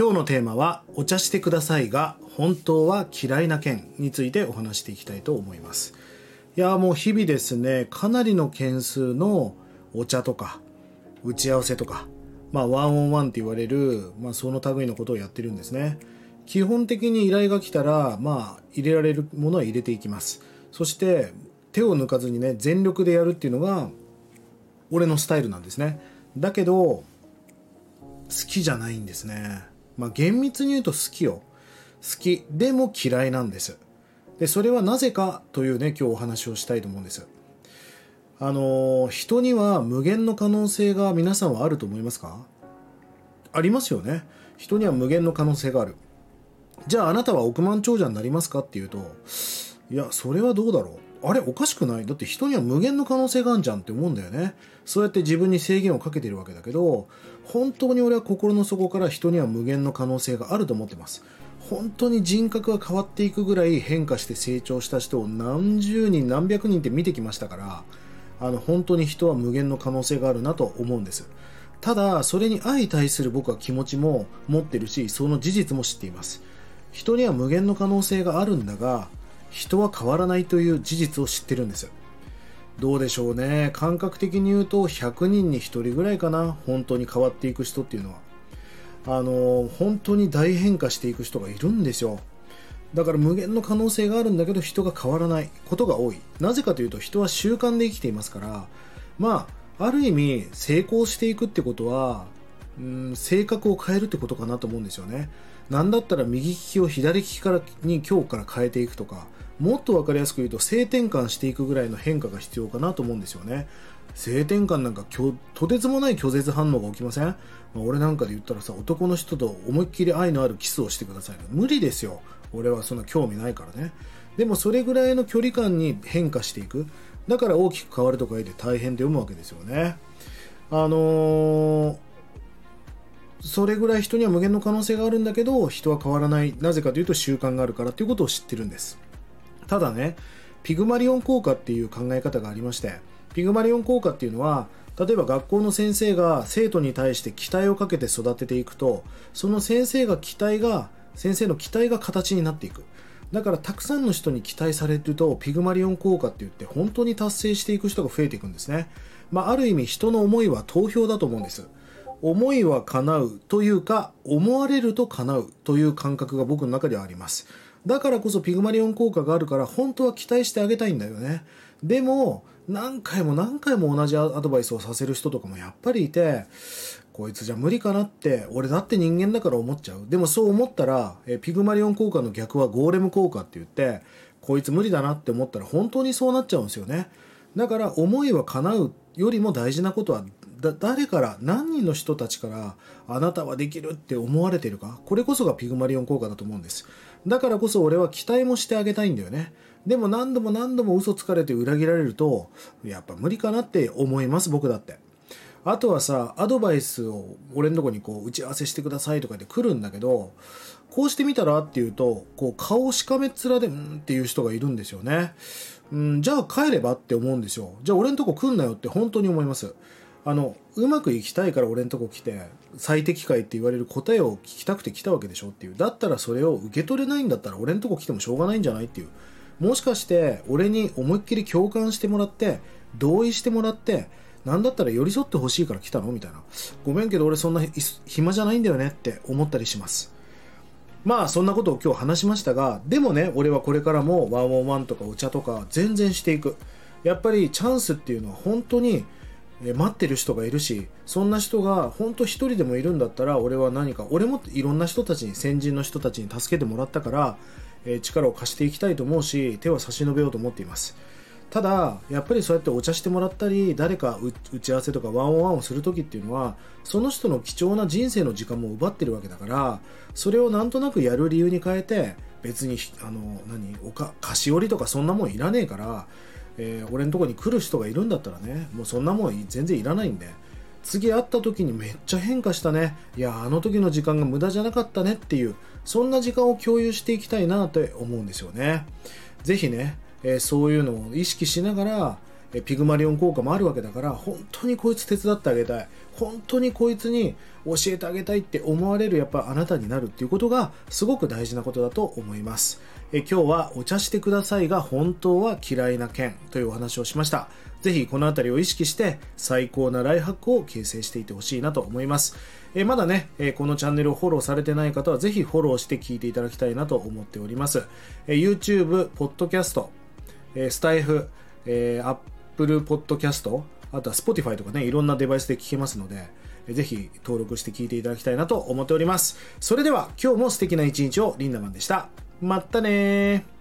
今日のテーマは「お茶してくださいが本当は嫌いな件」についてお話していきたいと思います。いやもう日々ですねかなりの件数のお茶とか打ち合わせとかまあワンオンワンって言われる、まあ、その類のことをやってるんですね。基本的に依頼が来たらまあ入れられるものは入れていきます。そして手を抜かずにね全力でやるっていうのが俺のスタイルなんですね。だけど好きじゃないんですね。まあ厳密に言うと好きよ。好きでも嫌いなんです。でそれはなぜかというね今日お話をしたいと思うんです。あの人には無限の可能性が皆さんはあると思いますか？ありますよね。人には無限の可能性がある。じゃああなたは億万長者になりますかっていうといやそれはどうだろう。あれおかしくない？だって人には無限の可能性があるじゃんって思うんだよね。そうやって自分に制限をかけてるわけだけど本当に俺は心の底から人には無限の可能性があると思ってます。本当に人格が変わっていくぐらい変化して成長した人を何十人何百人って見てきましたからあの本当に人は無限の可能性があるなと思うんです。ただそれに相対する僕は気持ちも持ってるしその事実も知っています。人には無限の可能性があるんだが人は変わらないという事実を知ってるんですどうでしょうね。感覚的に言うと100人に1人ぐらいかな。本当に変わっていく人っていうのは。あの本当に大変化していく人がいるんですよ。だから無限の可能性があるんだけど人が変わらない。ことが多い。なぜかというと人は習慣で生きていますから。まあある意味成功していくってことはうん性格を変えるってことかなと思うんですよね。なんだったら右利きを左利きからに今日から変えていくとかもっと分かりやすく言うと性転換していくぐらいの変化が必要かなと思うんですよね。性転換なんかとてつもない拒絶反応が起きません、まあ、俺なんかで言ったらさ男の人と思いっきり愛のあるキスをしてください無理ですよ。俺はそんな興味ないからね。でもそれぐらいの距離感に変化していく。だから大きく変わるとか言って大変で読むわけですよね。あのー、それぐらい人には無限の可能性があるんだけど人は変わらない。なぜかというと習慣があるからということを知ってるんです。ただねピグマリオン効果っていう考え方がありましてピグマリオン効果っていうのは例えば学校の先生が生徒に対して期待をかけて育てていくとその先生が期待が先生の期待が形になっていく。だからたくさんの人に期待されるとピグマリオン効果って言って本当に達成していく人が増えていくんですね、まあ、ある意味人の思いは投票だと思うんです。思いは叶うというか思われると叶うという感覚が僕の中ではあります。だからこそピグマリオン効果があるから本当は期待してあげたいんだよね。でも何回も何回も同じアドバイスをさせる人とかもやっぱりいてこいつじゃ無理かなって俺だって人間だから思っちゃう。でもそう思ったらえピグマリオン効果の逆はゴーレム効果って言ってこいつ無理だなって思ったら本当にそうなっちゃうんですよね。だから思いは叶うよりも大事なことはだ誰から何人の人たちからあなたはできるって思われてるか？これこそがピグマリオン効果だと思うんです。だからこそ俺は期待もしてあげたいんだよね。でも何度も何度も嘘つかれて裏切られるとやっぱ無理かなって思います僕だって。あとはさアドバイスを俺のとこにこう打ち合わせしてくださいとかで来るんだけどこうしてみたらっていうとこう顔しかめっ面でうんっていう人がいるんですよね。うんじゃあ帰ればって思うんですよ。じゃあ俺のとこ来んなよって本当に思います。あのうまくいきたいから俺のとこ来て最適解って言われる答えを聞きたくて来たわけでしょっていう。だったらそれを受け取れないんだったら俺のとこ来てもしょうがないんじゃないっていう。もしかして俺に思いっきり共感してもらって同意してもらってなんだったら寄り添ってほしいから来たの？みたいな。ごめんけど俺そんな暇じゃないんだよねって思ったりします。まあそんなことを今日話しましたがでもね俺はこれからもワンオンワンとかお茶とか全然していく。やっぱりチャンスっていうのは本当にえ待ってる人がいるしそんな人が本当一人でもいるんだったら俺は何か俺もいろんな人たちに先人の人たちに助けてもらったから、え、力を貸していきたいと思うし手を差し伸べようと思っています。ただやっぱりそうやってお茶してもらったり誰か打ち合わせとかワンオンワンをする時っていうのはその人の貴重な人生の時間も奪ってるわけだからそれをなんとなくやる理由に変えて別にあの何おか菓子折りとかそんなもんいらねえからえー、俺のとこに来る人がいるんだったらねもうそんなもん全然いらないんで。次会った時にめっちゃ変化したね。いやあの時の時間が無駄じゃなかったねっていうそんな時間を共有していきたいなって思うんですよね。是非ね、えー、そういうのを意識しながらピグマリオン効果もあるわけだから本当にこいつ手伝ってあげたい。本当にこいつに教えてあげたいって思われるやっぱあなたになるっていうことがすごく大事なことだと思います。え今日はお茶してくださいが本当は嫌いな件というお話をしました。ぜひこの辺りを意識して最高なライハックを形成していてほしいなと思います。えまだね、えこのチャンネルをフォローされてない方はぜひフォローして聞いていただきたいなと思っております。え YouTube、Podcast、えスタイフ、え Apple Podcast あとは Spotify とかねいろんなデバイスで聞けますのでぜひ登録して聞いていただきたいなと思っております。それでは今日も素敵な一日をリンダマンでした。まったね